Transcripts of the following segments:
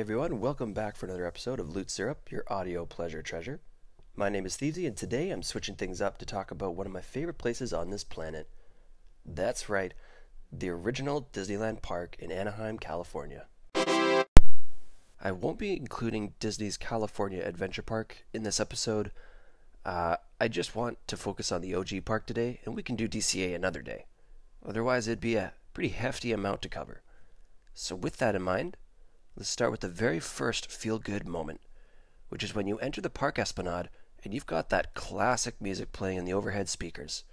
everyone, welcome back for another episode of Loot Syrup, your audio pleasure treasure. My name is Thievesy, and today I'm switching things up to talk about one of my favorite places on this planet. That's right, the original Disneyland Park in Anaheim, California. I won't be including Disney's California Adventure Park in this episode. Uh, I just want to focus on the OG park today, and we can do DCA another day. Otherwise, it'd be a pretty hefty amount to cover. So, with that in mind, let's start with the very first feel good moment, which is when you enter the Park Esplanade and you've got that classic music playing in the overhead speakers.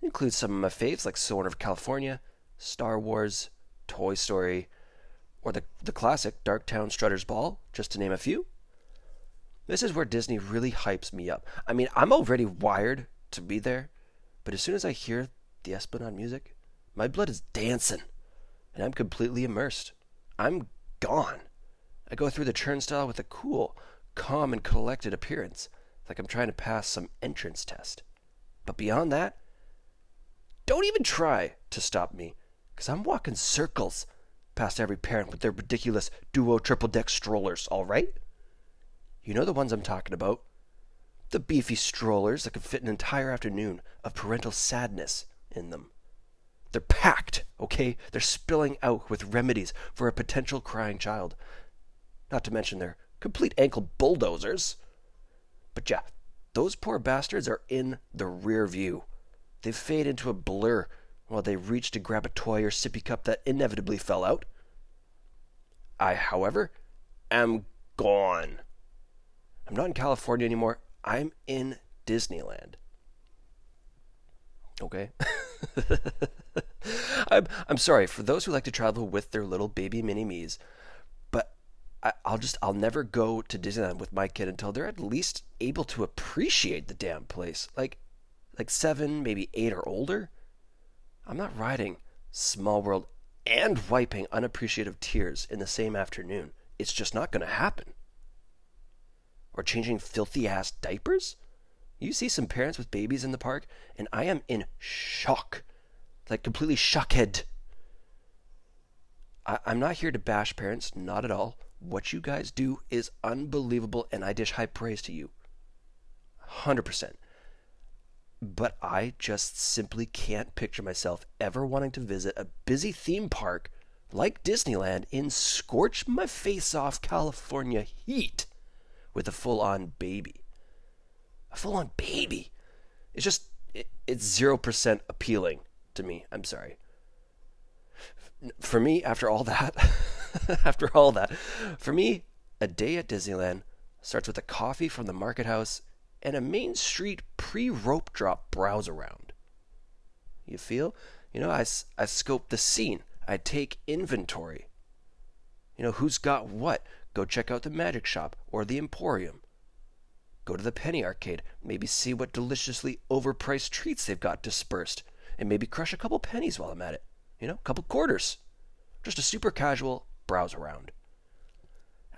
It includes some of my faves like Soarin' Over California, Star Wars, Toy Story, or the, the classic Darktown Strutter's Ball, just to name a few. This is where Disney really hypes me up. I mean, I'm already wired to be there, but as soon as I hear the Esplanade music, my blood is dancing and I'm completely immersed. I'm gone. I go through the turnstile with a cool, calm, and collected appearance, like I'm trying to pass some entrance test. But beyond that, don't even try to stop me, because I'm walking circles past every parent with their ridiculous duo triple deck strollers, all right? You know the ones I'm talking about. The beefy strollers that could fit an entire afternoon of parental sadness in them. They're packed, okay? They're spilling out with remedies for a potential crying child. Not to mention they're complete ankle bulldozers. But yeah, those poor bastards are in the rear view. They fade into a blur while they reach to grab a toy or sippy cup that inevitably fell out. I, however, am gone. I'm not in California anymore. I'm in Disneyland. Okay? I'm, I'm sorry for those who like to travel with their little baby mini me's, I, I'll just I'll never go to Disneyland with my kid until they're at least able to appreciate the damn place. Like like seven, maybe eight or older. I'm not riding Small World and wiping unappreciative tears in the same afternoon. It's just not going to happen. Or changing filthy ass diapers? You see some parents with babies in the park, and I am in shock. Like, completely shockhead. I- I'm not here to bash parents, not at all. What you guys do is unbelievable, and I dish high praise to you. 100%. But I just simply can't picture myself ever wanting to visit a busy theme park like Disneyland in scorch my face off California heat with a full on baby a full on baby. It's just, it, it's 0% appealing to me. I'm sorry. For me, after all that, after all that, for me, a day at Disneyland starts with a coffee from the market house and a Main Street pre rope drop browse around. You feel? You know, I, I scope the scene, I take inventory. You know, who's got what? Go check out the magic shop or the emporium. Go to the penny arcade, maybe see what deliciously overpriced treats they've got dispersed, and maybe crush a couple pennies while I'm at it. You know, a couple quarters. Just a super casual browse around.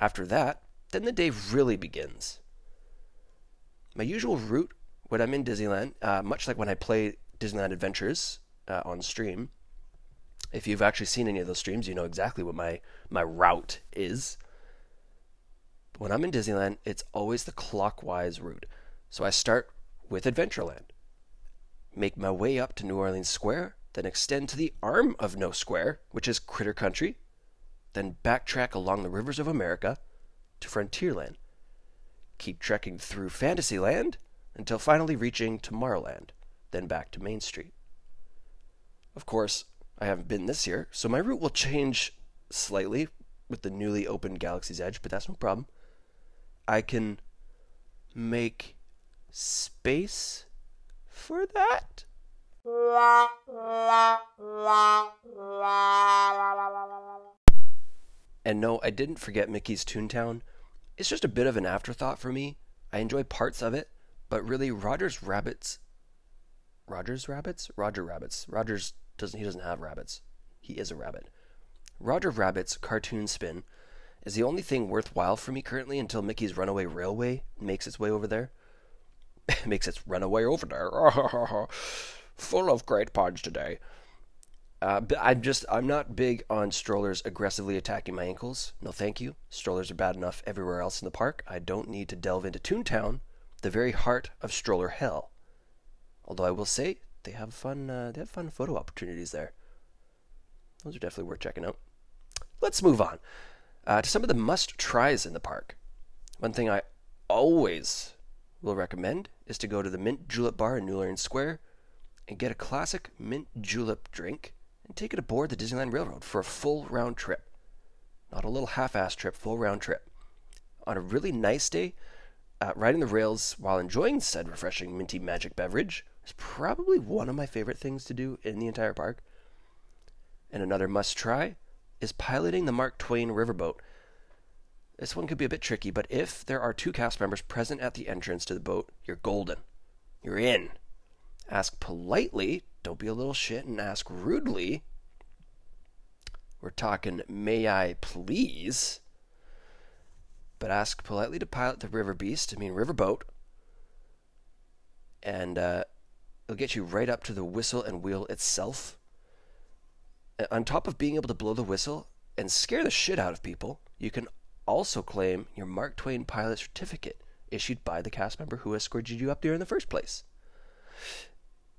After that, then the day really begins. My usual route when I'm in Disneyland, uh, much like when I play Disneyland Adventures uh, on stream, if you've actually seen any of those streams, you know exactly what my, my route is when I'm in Disneyland, it's always the clockwise route. So I start with Adventureland, make my way up to New Orleans Square, then extend to the arm of No Square, which is Critter Country, then backtrack along the rivers of America to Frontierland. Keep trekking through Fantasyland until finally reaching Tomorrowland, then back to Main Street. Of course, I haven't been this year, so my route will change slightly with the newly opened Galaxy's Edge, but that's no problem. I can make space for that. And no, I didn't forget Mickey's Toontown. It's just a bit of an afterthought for me. I enjoy parts of it, but really Roger's Rabbits Roger's Rabbits? Roger Rabbits. Rogers doesn't he doesn't have rabbits. He is a rabbit. Roger Rabbit's cartoon spin is the only thing worthwhile for me currently until Mickey's Runaway Railway makes its way over there. makes its runaway over there. Full of great puns today. Uh, I'm just I'm not big on strollers aggressively attacking my ankles. No, thank you. Strollers are bad enough everywhere else in the park. I don't need to delve into Toontown, the very heart of stroller hell. Although I will say they have fun uh, they have fun photo opportunities there. Those are definitely worth checking out. Let's move on uh, to some of the must tries in the park. One thing I always will recommend is to go to the Mint Julep Bar in New Orleans Square and get a classic mint julep drink and take it aboard the Disneyland Railroad for a full round trip. Not a little half ass trip, full round trip. On a really nice day, uh, riding the rails while enjoying said refreshing minty magic beverage is probably one of my favorite things to do in the entire park. And another must try is piloting the Mark Twain riverboat. This one could be a bit tricky, but if there are two cast members present at the entrance to the boat, you're golden. You're in. Ask politely, don't be a little shit and ask rudely. We're talking, may I please? But ask politely to pilot the river beast, I mean, riverboat. And uh, it'll get you right up to the whistle and wheel itself. On top of being able to blow the whistle and scare the shit out of people, you can also claim your Mark Twain pilot certificate issued by the cast member who escorted you up there in the first place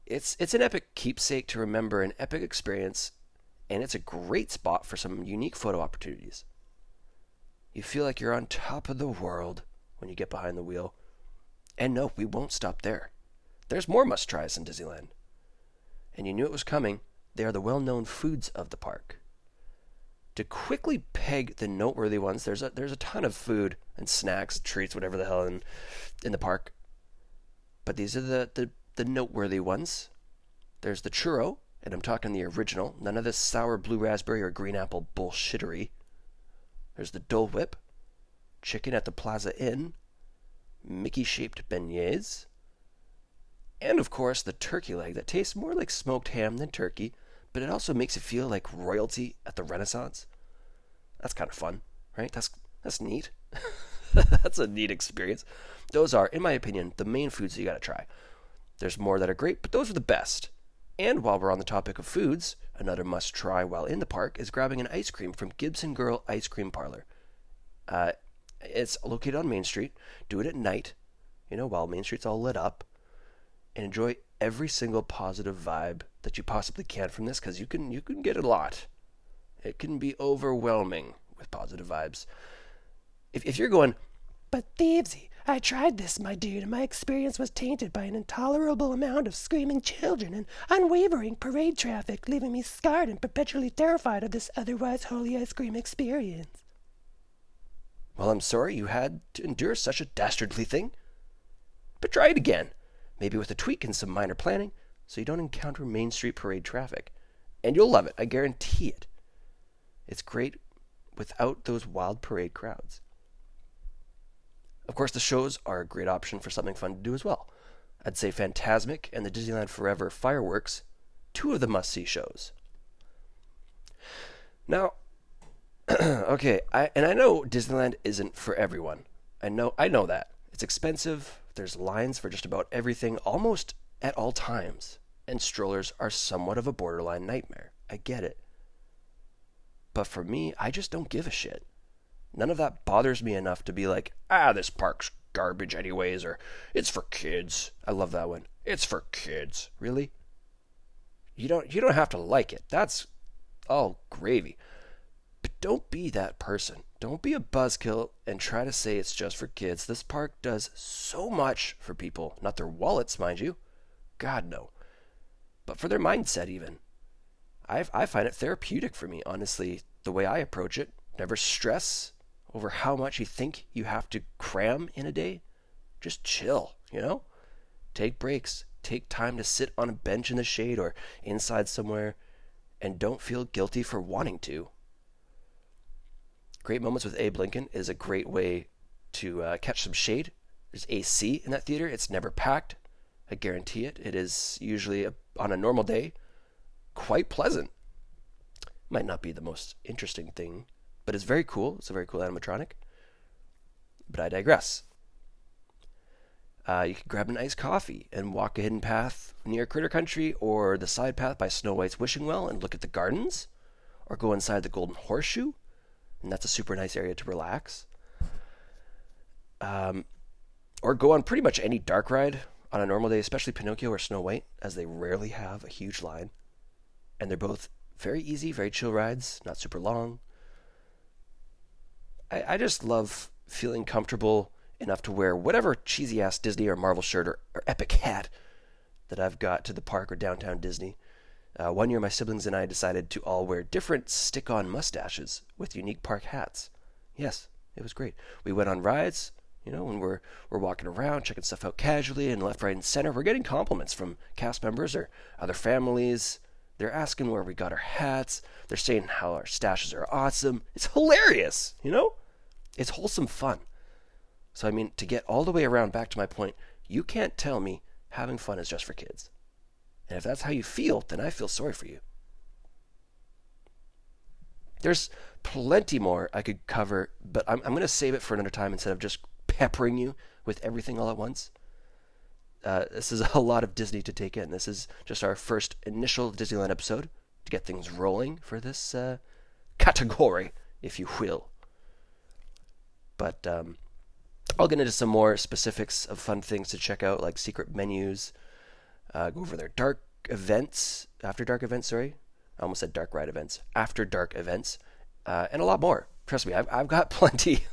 it's it's an epic keepsake to remember an epic experience and it's a great spot for some unique photo opportunities. You feel like you're on top of the world when you get behind the wheel. And no, we won't stop there. There's more must tries in Disneyland. And you knew it was coming. They are the well known foods of the park. To quickly peg the noteworthy ones, there's a there's a ton of food and snacks, treats, whatever the hell in in the park. But these are the, the the noteworthy ones. There's the churro, and I'm talking the original, none of this sour blue raspberry or green apple bullshittery. There's the Dole Whip, chicken at the Plaza Inn, Mickey shaped beignets, and of course the turkey leg that tastes more like smoked ham than turkey, but it also makes you feel like royalty at the Renaissance. That's kind of fun, right? That's that's neat. that's a neat experience. Those are, in my opinion, the main foods you got to try. There's more that are great, but those are the best. And while we're on the topic of foods, another must try while in the park is grabbing an ice cream from Gibson Girl Ice Cream Parlor. Uh, it's located on Main Street. Do it at night, you know, while Main Street's all lit up, and enjoy every single positive vibe that you possibly can from this, because you can you can get a lot. It can be overwhelming with positive vibes. If if you're going, but Thievesy, I tried this, my dude, and my experience was tainted by an intolerable amount of screaming children and unwavering parade traffic, leaving me scarred and perpetually terrified of this otherwise holy ice cream experience. Well, I'm sorry you had to endure such a dastardly thing. But try it again, maybe with a tweak and some minor planning, so you don't encounter Main Street parade traffic. And you'll love it, I guarantee it. It's great without those wild parade crowds. Of course, the shows are a great option for something fun to do as well. I'd say Fantasmic and the Disneyland Forever fireworks, two of the must see shows. Now, okay, I, and I know Disneyland isn't for everyone. I know I know that. It's expensive. There's lines for just about everything almost at all times, and strollers are somewhat of a borderline nightmare. I get it. But for me, I just don't give a shit. None of that bothers me enough to be like, ah, this park's garbage anyways, or it's for kids. I love that one. It's for kids. Really? You don't you don't have to like it. That's all gravy. But don't be that person. Don't be a buzzkill and try to say it's just for kids. This park does so much for people, not their wallets, mind you. God no. But for their mindset even. I I find it therapeutic for me, honestly, the way I approach it. Never stress, over how much you think you have to cram in a day, just chill, you know? Take breaks. Take time to sit on a bench in the shade or inside somewhere and don't feel guilty for wanting to. Great Moments with Abe Lincoln is a great way to uh, catch some shade. There's AC in that theater. It's never packed. I guarantee it. It is usually, a, on a normal day, quite pleasant. Might not be the most interesting thing but it's very cool. It's a very cool animatronic. But I digress. Uh, you can grab an iced coffee and walk a hidden path near Critter Country or the side path by Snow White's Wishing Well and look at the gardens, or go inside the Golden Horseshoe, and that's a super nice area to relax. Um, or go on pretty much any dark ride on a normal day, especially Pinocchio or Snow White, as they rarely have a huge line. And they're both very easy, very chill rides, not super long. I, I just love feeling comfortable enough to wear whatever cheesy ass Disney or Marvel shirt or, or epic hat that I've got to the park or downtown Disney. Uh, one year, my siblings and I decided to all wear different stick on mustaches with unique park hats. Yes, it was great. We went on rides, you know, when we're, we're walking around, checking stuff out casually and left, right, and center. We're getting compliments from cast members or other families. They're asking where we got our hats. They're saying how our stashes are awesome. It's hilarious, you know? It's wholesome fun. So, I mean, to get all the way around back to my point, you can't tell me having fun is just for kids. And if that's how you feel, then I feel sorry for you. There's plenty more I could cover, but I'm, I'm going to save it for another time instead of just peppering you with everything all at once. Uh, this is a lot of Disney to take in. This is just our first initial Disneyland episode to get things rolling for this uh, category, if you will. But um, I'll get into some more specifics of fun things to check out, like secret menus, uh, go over their dark events, after dark events, sorry. I almost said dark ride events, after dark events, uh, and a lot more. Trust me, I've, I've got plenty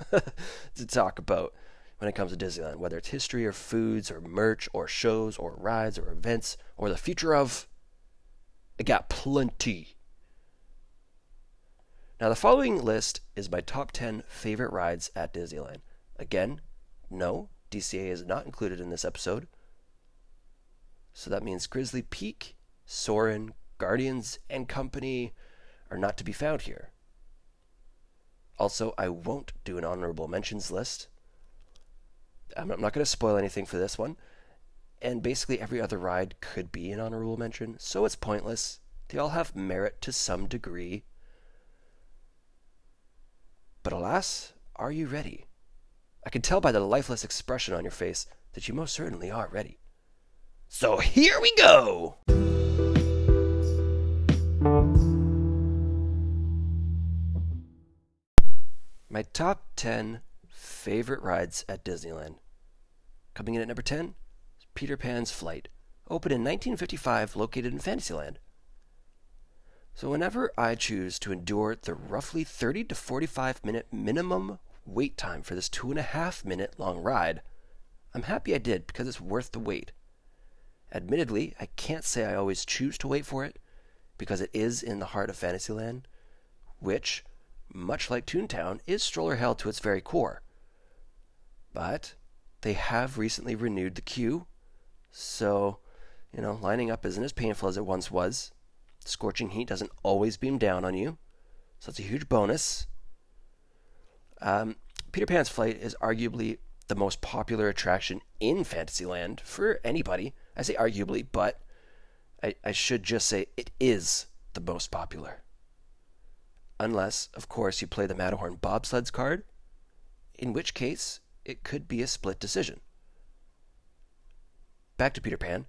to talk about when it comes to Disneyland, whether it's history or foods or merch or shows or rides or events or the future of. I got plenty. Now, the following list is my top 10 favorite rides at Disneyland. Again, no, DCA is not included in this episode. So that means Grizzly Peak, Soarin', Guardians, and Company are not to be found here. Also, I won't do an honorable mentions list. I'm not going to spoil anything for this one. And basically, every other ride could be an honorable mention, so it's pointless. They all have merit to some degree. But alas, are you ready? I can tell by the lifeless expression on your face that you most certainly are ready. So here we go! My top 10 favorite rides at Disneyland. Coming in at number 10 Peter Pan's Flight, opened in 1955, located in Fantasyland. So, whenever I choose to endure the roughly 30 to 45 minute minimum wait time for this two and a half minute long ride, I'm happy I did because it's worth the wait. Admittedly, I can't say I always choose to wait for it because it is in the heart of Fantasyland, which, much like Toontown, is stroller hell to its very core. But they have recently renewed the queue, so, you know, lining up isn't as painful as it once was. Scorching heat doesn't always beam down on you, so it's a huge bonus. Um, Peter Pan's Flight is arguably the most popular attraction in Fantasyland for anybody. I say arguably, but I, I should just say it is the most popular. Unless, of course, you play the Matterhorn bobsleds card, in which case it could be a split decision. Back to Peter Pan.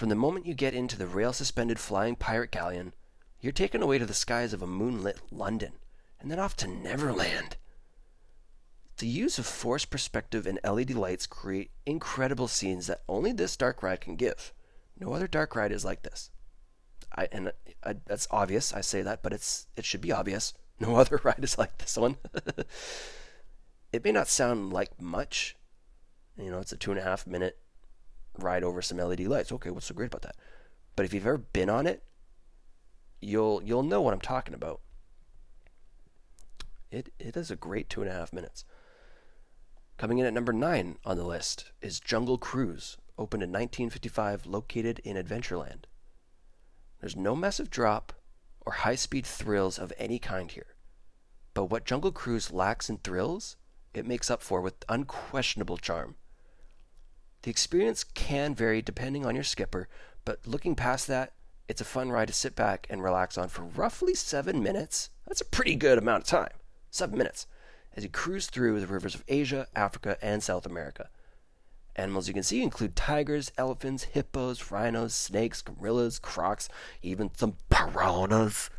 From the moment you get into the rail suspended flying pirate galleon, you're taken away to the skies of a moonlit London, and then off to Neverland. The use of forced perspective and LED lights create incredible scenes that only this dark ride can give. No other dark ride is like this. I and I, that's obvious. I say that, but it's it should be obvious. No other ride is like this one. it may not sound like much. You know, it's a two and a half minute ride over some LED lights. Okay, what's so great about that? But if you've ever been on it, you'll you'll know what I'm talking about. It it is a great two and a half minutes. Coming in at number nine on the list is Jungle Cruise, opened in 1955, located in Adventureland. There's no massive drop or high speed thrills of any kind here. But what Jungle Cruise lacks in thrills, it makes up for with unquestionable charm. The experience can vary depending on your skipper, but looking past that, it's a fun ride to sit back and relax on for roughly seven minutes. That's a pretty good amount of time. Seven minutes as you cruise through the rivers of Asia, Africa, and South America. Animals you can see include tigers, elephants, hippos, rhinos, snakes, gorillas, crocs, even some piranhas.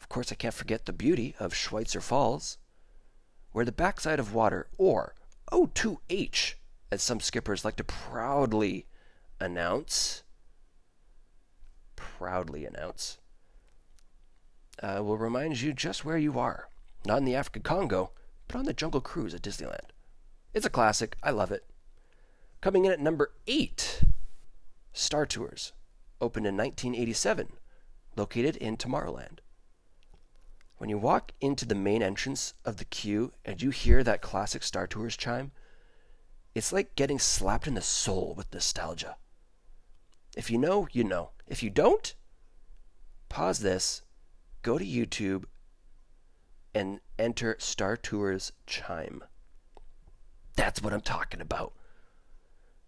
Of course, I can't forget the beauty of Schweitzer Falls, where the backside of water, or O2H, as some skippers like to proudly announce, proudly announce, uh, will remind you just where you are. Not in the African Congo, but on the Jungle Cruise at Disneyland. It's a classic. I love it. Coming in at number eight, Star Tours, opened in 1987, located in Tomorrowland. When you walk into the main entrance of the queue and you hear that classic Star Tours chime, it's like getting slapped in the soul with nostalgia. If you know, you know. If you don't, pause this, go to YouTube, and enter Star Tours chime. That's what I'm talking about.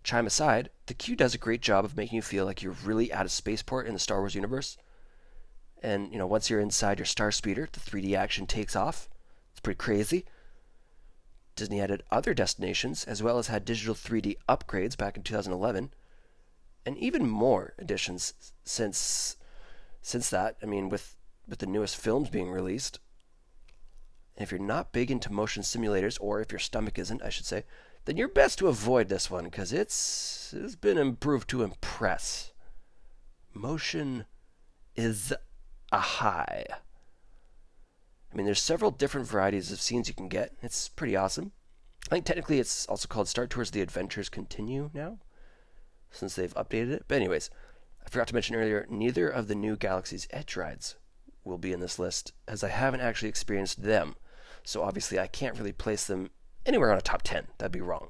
Chime aside, the queue does a great job of making you feel like you're really at a spaceport in the Star Wars universe. And, you know, once you're inside your Star Speeder, the 3D action takes off. It's pretty crazy. Disney added other destinations, as well as had digital 3D upgrades back in 2011, and even more additions since since that. I mean, with with the newest films being released. And if you're not big into motion simulators, or if your stomach isn't, I should say, then you're best to avoid this one because it's it's been improved to impress. Motion is a high. I mean, there's several different varieties of scenes you can get. It's pretty awesome. I think technically it's also called Star Tours The Adventures Continue now, since they've updated it. But, anyways, I forgot to mention earlier, neither of the new Galaxy's Edge rides will be in this list, as I haven't actually experienced them. So, obviously, I can't really place them anywhere on a top 10. That'd be wrong.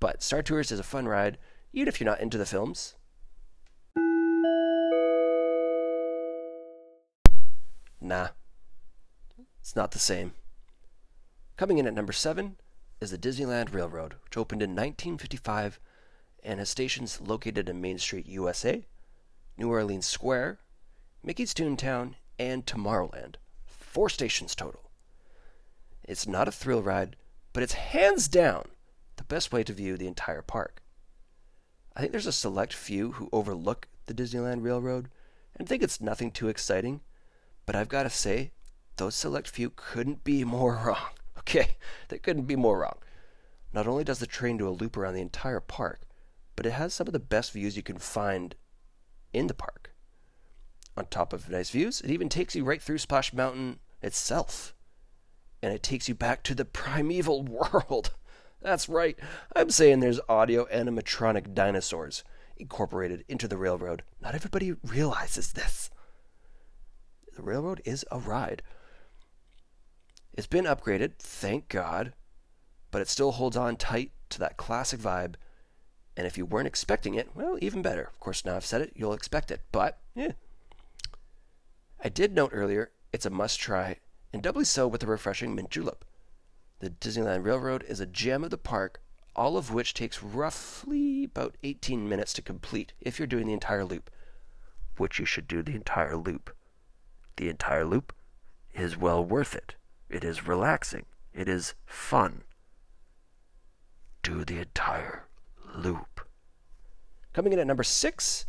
But Star Tours is a fun ride, even if you're not into the films. Nah, it's not the same. Coming in at number seven is the Disneyland Railroad, which opened in 1955 and has stations located in Main Street, USA, New Orleans Square, Mickey's Toontown, and Tomorrowland. Four stations total. It's not a thrill ride, but it's hands down the best way to view the entire park. I think there's a select few who overlook the Disneyland Railroad and think it's nothing too exciting, but I've got to say, those select few couldn't be more wrong. Okay, they couldn't be more wrong. Not only does the train do a loop around the entire park, but it has some of the best views you can find in the park. On top of nice views, it even takes you right through Splash Mountain itself. And it takes you back to the primeval world. That's right, I'm saying there's audio animatronic dinosaurs incorporated into the railroad. Not everybody realizes this. The railroad is a ride. It's been upgraded, thank God, but it still holds on tight to that classic vibe. And if you weren't expecting it, well, even better. Of course, now I've said it, you'll expect it. But, yeah. I did note earlier, it's a must try, and doubly so with the refreshing mint julep. The Disneyland Railroad is a gem of the park, all of which takes roughly about 18 minutes to complete if you're doing the entire loop. Which you should do the entire loop. The entire loop is well worth it. It is relaxing. It is fun. Do the entire loop. Coming in at number six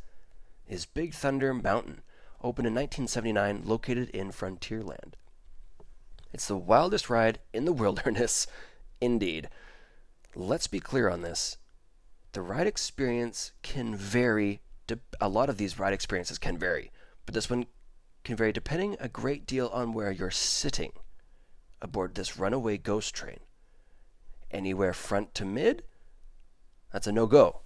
is Big Thunder Mountain, opened in 1979, located in Frontierland. It's the wildest ride in the wilderness, indeed. Let's be clear on this. The ride experience can vary. A lot of these ride experiences can vary, but this one can vary depending a great deal on where you're sitting aboard this runaway ghost train. Anywhere front to mid, that's a no go.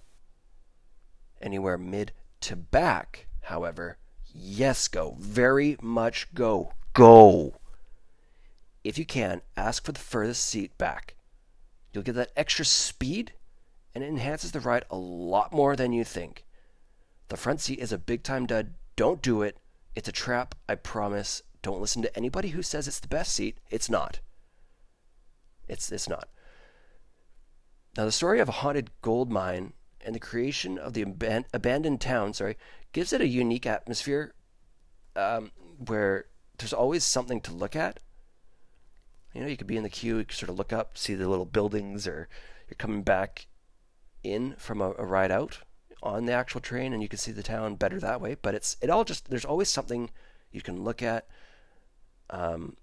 Anywhere mid to back, however, yes, go. Very much go. Go. If you can, ask for the furthest seat back. You'll get that extra speed, and it enhances the ride a lot more than you think. The front seat is a big time dud. Don't do it. It's a trap, I promise. Don't listen to anybody who says it's the best seat. It's not. It's it's not. Now the story of a haunted gold mine and the creation of the aban- abandoned town, sorry, gives it a unique atmosphere um, where there's always something to look at. You know, you could be in the queue, you could sort of look up, see the little buildings, or you're coming back in from a, a ride out on the actual train, and you can see the town better that way. But it's it all just there's always something you can look at, um,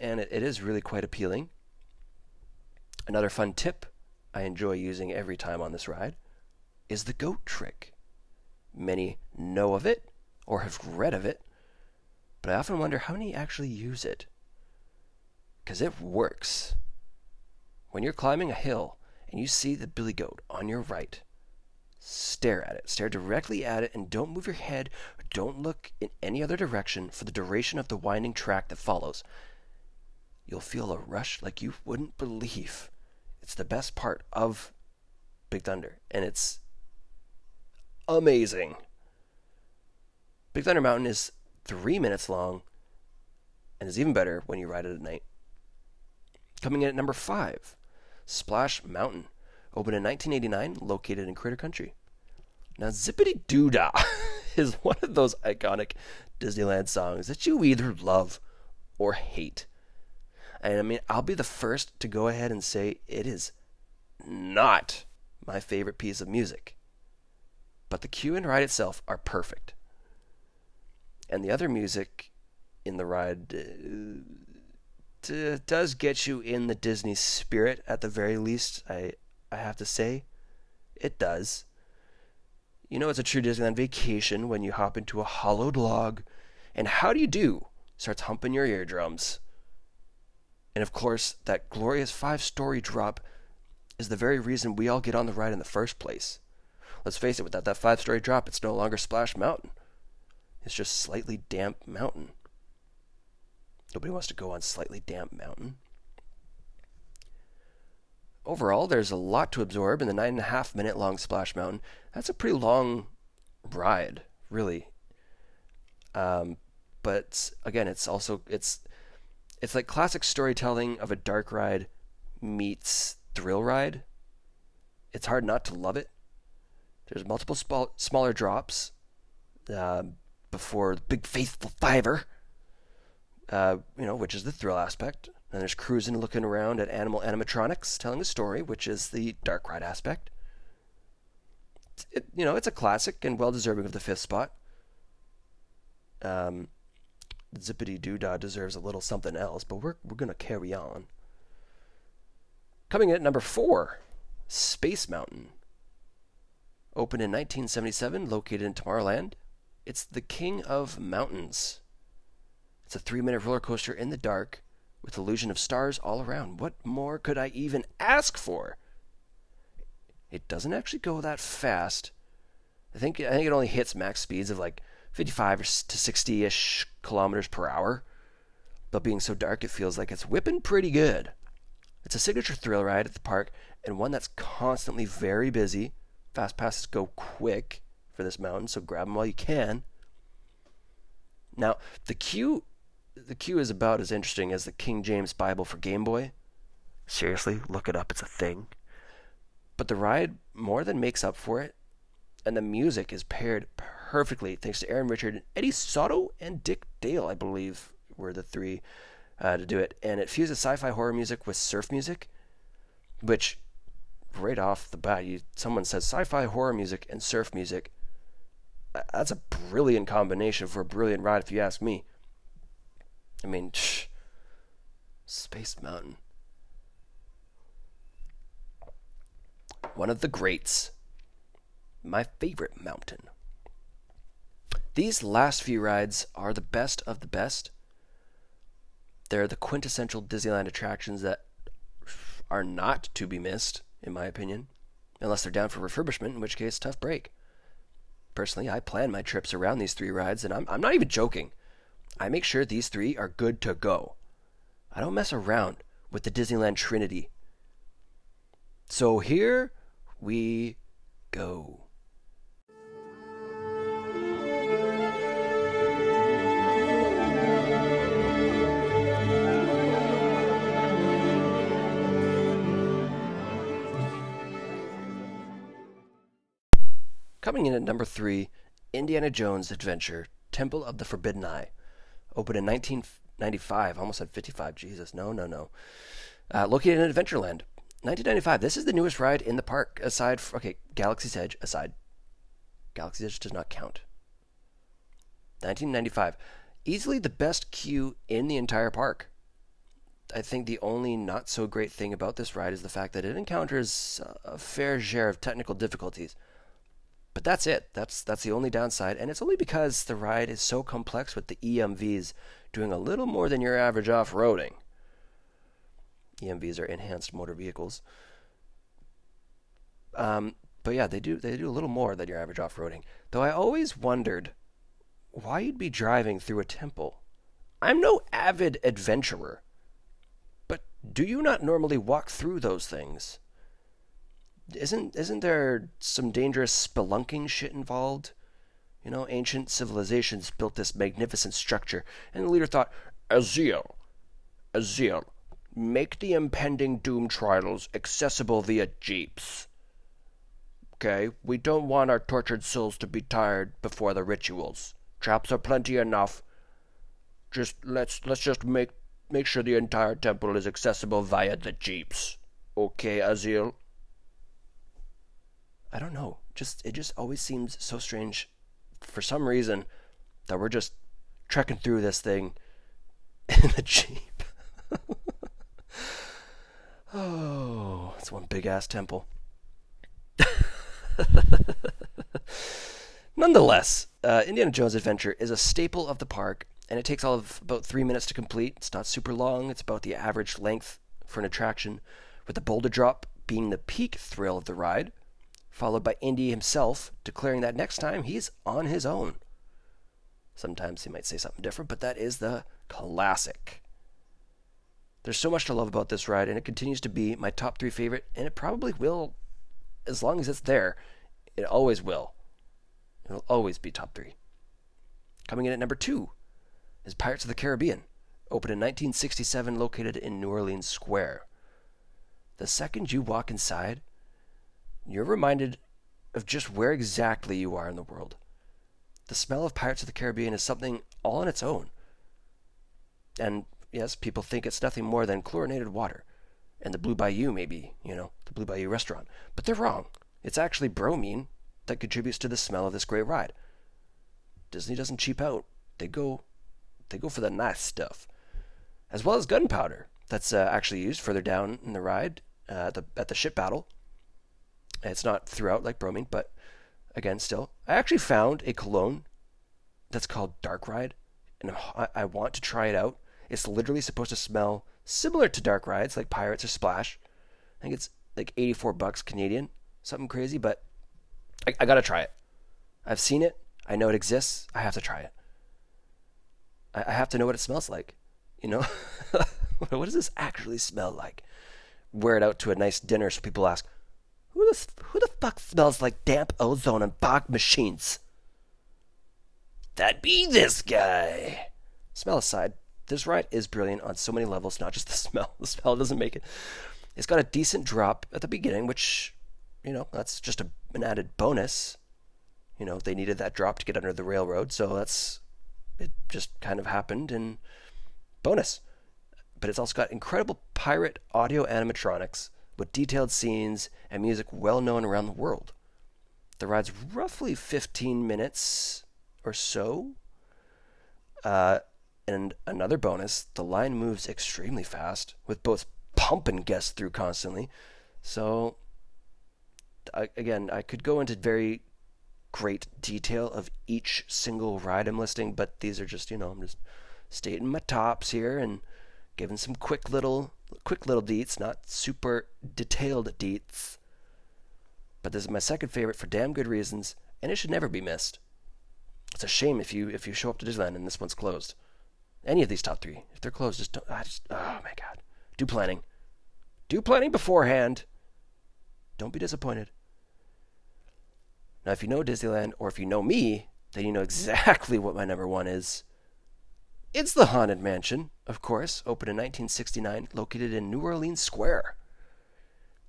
and it, it is really quite appealing. Another fun tip I enjoy using every time on this ride is the goat trick. Many know of it or have read of it, but I often wonder how many actually use it. Because it works. When you're climbing a hill and you see the billy goat on your right, stare at it. Stare directly at it and don't move your head or don't look in any other direction for the duration of the winding track that follows. You'll feel a rush like you wouldn't believe. It's the best part of Big Thunder, and it's amazing. Big Thunder Mountain is three minutes long and is even better when you ride it at night. Coming in at number five, Splash Mountain, opened in 1989, located in Critter Country. Now, Zippity Doo Dah is one of those iconic Disneyland songs that you either love or hate. And I mean, I'll be the first to go ahead and say it is not my favorite piece of music. But the queue and ride itself are perfect. And the other music in the ride uh, does get you in the Disney spirit at the very least. I I have to say, it does. You know, it's a true Disneyland vacation when you hop into a hollowed log, and how do you do starts humping your eardrums. And of course, that glorious five story drop is the very reason we all get on the ride in the first place. Let's face it, without that five story drop, it's no longer Splash Mountain. It's just slightly damp mountain. Nobody wants to go on slightly damp mountain. Overall, there's a lot to absorb in the nine and a half minute long Splash Mountain. That's a pretty long ride, really. Um, but again, it's also it's it's like classic storytelling of a dark ride meets thrill ride. It's hard not to love it. There's multiple sp- smaller drops uh, before the big faithful fiver, uh, you know, which is the thrill aspect. And there's cruising, looking around at animal animatronics, telling a story, which is the dark ride aspect. It, you know, it's a classic and well deserving of the fifth spot. Um, Zippity Doo Dah deserves a little something else, but we're, we're going to carry on. Coming in at number four, Space Mountain. Opened in 1977, located in Tomorrowland, it's the king of mountains. It's a three minute roller coaster in the dark with illusion of stars all around. What more could I even ask for? It doesn't actually go that fast. I think I think it only hits max speeds of like 55 to 60 ish kilometers per hour. But being so dark, it feels like it's whipping pretty good. It's a signature thrill ride at the park and one that's constantly very busy. Fast passes go quick for this mountain, so grab them while you can. Now, the queue the queue is about as interesting as the King James Bible for Game Boy. Seriously, look it up, it's a thing. But the ride more than makes up for it, and the music is paired perfectly thanks to Aaron Richard, and Eddie Sotto, and Dick Dale, I believe, were the three uh, to do it. And it fuses sci fi horror music with surf music, which right off the bat, you, someone says sci fi horror music and surf music. That's a brilliant combination for a brilliant ride, if you ask me. I mean, Space Mountain. One of the greats. My favorite mountain. These last few rides are the best of the best. They're the quintessential Disneyland attractions that are not to be missed, in my opinion, unless they're down for refurbishment, in which case, tough break. Personally, I plan my trips around these three rides, and I'm, I'm not even joking. I make sure these three are good to go. I don't mess around with the Disneyland Trinity. So here we go. Coming in at number three, Indiana Jones Adventure Temple of the Forbidden Eye. Opened in 1995, almost at 55. Jesus, no, no, no. Uh, located in Adventureland. 1995. This is the newest ride in the park, aside from, okay, Galaxy's Edge aside. Galaxy's Edge does not count. 1995. Easily the best queue in the entire park. I think the only not so great thing about this ride is the fact that it encounters a fair share of technical difficulties. But that's it. That's that's the only downside, and it's only because the ride is so complex with the EMVs doing a little more than your average off-roading. EMVs are enhanced motor vehicles. Um, but yeah, they do they do a little more than your average off-roading. Though I always wondered why you'd be driving through a temple. I'm no avid adventurer. But do you not normally walk through those things? Isn't isn't there some dangerous spelunking shit involved? You know, ancient civilizations built this magnificent structure, and the leader thought, Aziel, Aziel, make the impending doom trials accessible via jeeps. Okay, we don't want our tortured souls to be tired before the rituals. Traps are plenty enough. Just let's let's just make make sure the entire temple is accessible via the jeeps. Okay, Aziel? I don't know. Just it just always seems so strange for some reason that we're just trekking through this thing in a jeep. oh, it's one big ass temple. Nonetheless, uh, Indiana Jones Adventure is a staple of the park, and it takes all of about three minutes to complete. It's not super long, it's about the average length for an attraction, with the boulder drop being the peak thrill of the ride followed by Indy himself declaring that next time he's on his own. Sometimes he might say something different, but that is the classic. There's so much to love about this ride, and it continues to be my top three favorite, and it probably will, as long as it's there. It always will. It'll always be top three. Coming in at number two is Pirates of the Caribbean, opened in 1967, located in New Orleans Square. The second you walk inside, you're reminded of just where exactly you are in the world. The smell of Pirates of the Caribbean is something all on its own. And yes, people think it's nothing more than chlorinated water. And the Blue Bayou, maybe, you know, the Blue Bayou restaurant. But they're wrong. It's actually bromine that contributes to the smell of this great ride. Disney doesn't cheap out. They go they go for the nice stuff. As well as gunpowder that's uh, actually used further down in the ride uh, at the at the ship battle it's not throughout like bromine, but again, still. I actually found a cologne that's called Dark Ride, and I want to try it out. It's literally supposed to smell similar to Dark Rides, like Pirates or Splash. I think it's like 84 bucks Canadian, something crazy, but I, I gotta try it. I've seen it. I know it exists. I have to try it. I, I have to know what it smells like. You know, what does this actually smell like? Wear it out to a nice dinner so people ask, who the, who the fuck smells like damp ozone and fog machines? That'd be this guy. Smell aside, this ride is brilliant on so many levels, not just the smell. The smell doesn't make it. It's got a decent drop at the beginning, which, you know, that's just a, an added bonus. You know, they needed that drop to get under the railroad, so that's it just kind of happened and bonus. But it's also got incredible pirate audio animatronics with detailed scenes and music well known around the world. The ride's roughly 15 minutes or so. Uh, and another bonus the line moves extremely fast, with both pumping guests through constantly. So, I, again, I could go into very great detail of each single ride I'm listing, but these are just, you know, I'm just stating my tops here and giving some quick little quick little deets, not super detailed deets. But this is my second favorite for damn good reasons, and it should never be missed. It's a shame if you if you show up to Disneyland and this one's closed. Any of these top three, if they're closed, just don't. I just oh my god, do planning, do planning beforehand. Don't be disappointed. Now, if you know Disneyland or if you know me, then you know exactly what my number one is. It's the Haunted Mansion, of course, opened in 1969, located in New Orleans Square.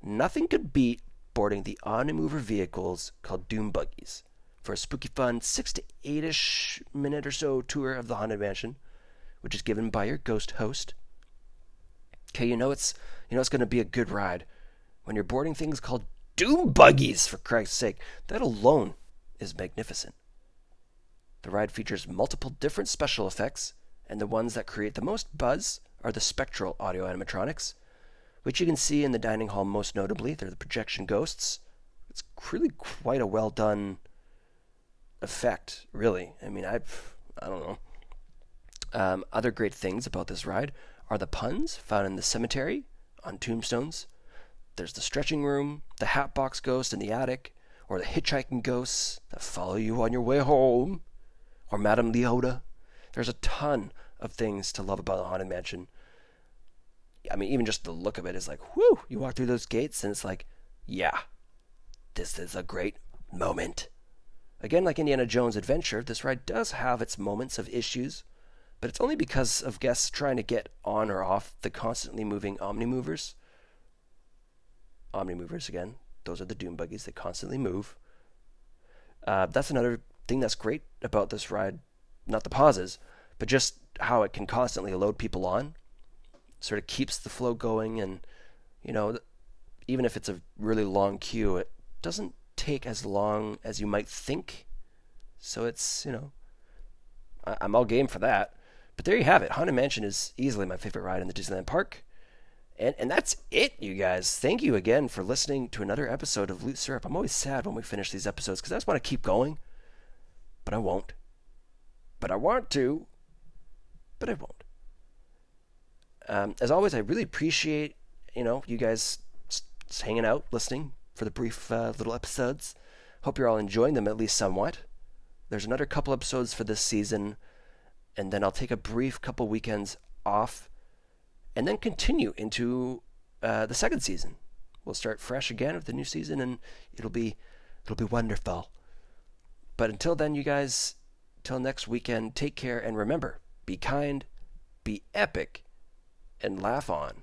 Nothing could beat boarding the Omnimover vehicles called Doom Buggies for a spooky fun six to eight-ish minute or so tour of the Haunted Mansion, which is given by your ghost host. Okay, you know it's you know it's going to be a good ride when you're boarding things called doom buggies, for Christ's sake. That alone is magnificent. The ride features multiple different special effects, and the ones that create the most buzz are the spectral audio animatronics, which you can see in the dining hall most notably. They're the projection ghosts. It's really quite a well done effect, really. I mean, I, I don't know. Um, other great things about this ride are the puns found in the cemetery on tombstones. There's the stretching room, the hatbox ghost in the attic, or the hitchhiking ghosts that follow you on your way home, or Madame Leota. There's a ton of things to love about the Haunted Mansion. I mean, even just the look of it is like, whoo! You walk through those gates and it's like, yeah, this is a great moment. Again, like Indiana Jones' Adventure, this ride does have its moments of issues, but it's only because of guests trying to get on or off the constantly moving Omnimovers. Omnimovers, again, those are the Doom buggies that constantly move. Uh, that's another thing that's great about this ride. Not the pauses, but just how it can constantly load people on. Sort of keeps the flow going, and, you know, even if it's a really long queue, it doesn't take as long as you might think. So it's, you know, I- I'm all game for that. But there you have it. Haunted Mansion is easily my favorite ride in the Disneyland Park. And and that's it, you guys. Thank you again for listening to another episode of Loot Syrup. I'm always sad when we finish these episodes because I just want to keep going, but I won't. But I want to, but I won't. Um, as always, I really appreciate you know you guys hanging out, listening for the brief uh, little episodes. Hope you're all enjoying them at least somewhat. There's another couple episodes for this season, and then I'll take a brief couple weekends off and then continue into uh, the second season. We'll start fresh again with the new season, and it'll be it'll be wonderful. But until then, you guys, till next weekend, take care and remember: be kind, be epic, and laugh on.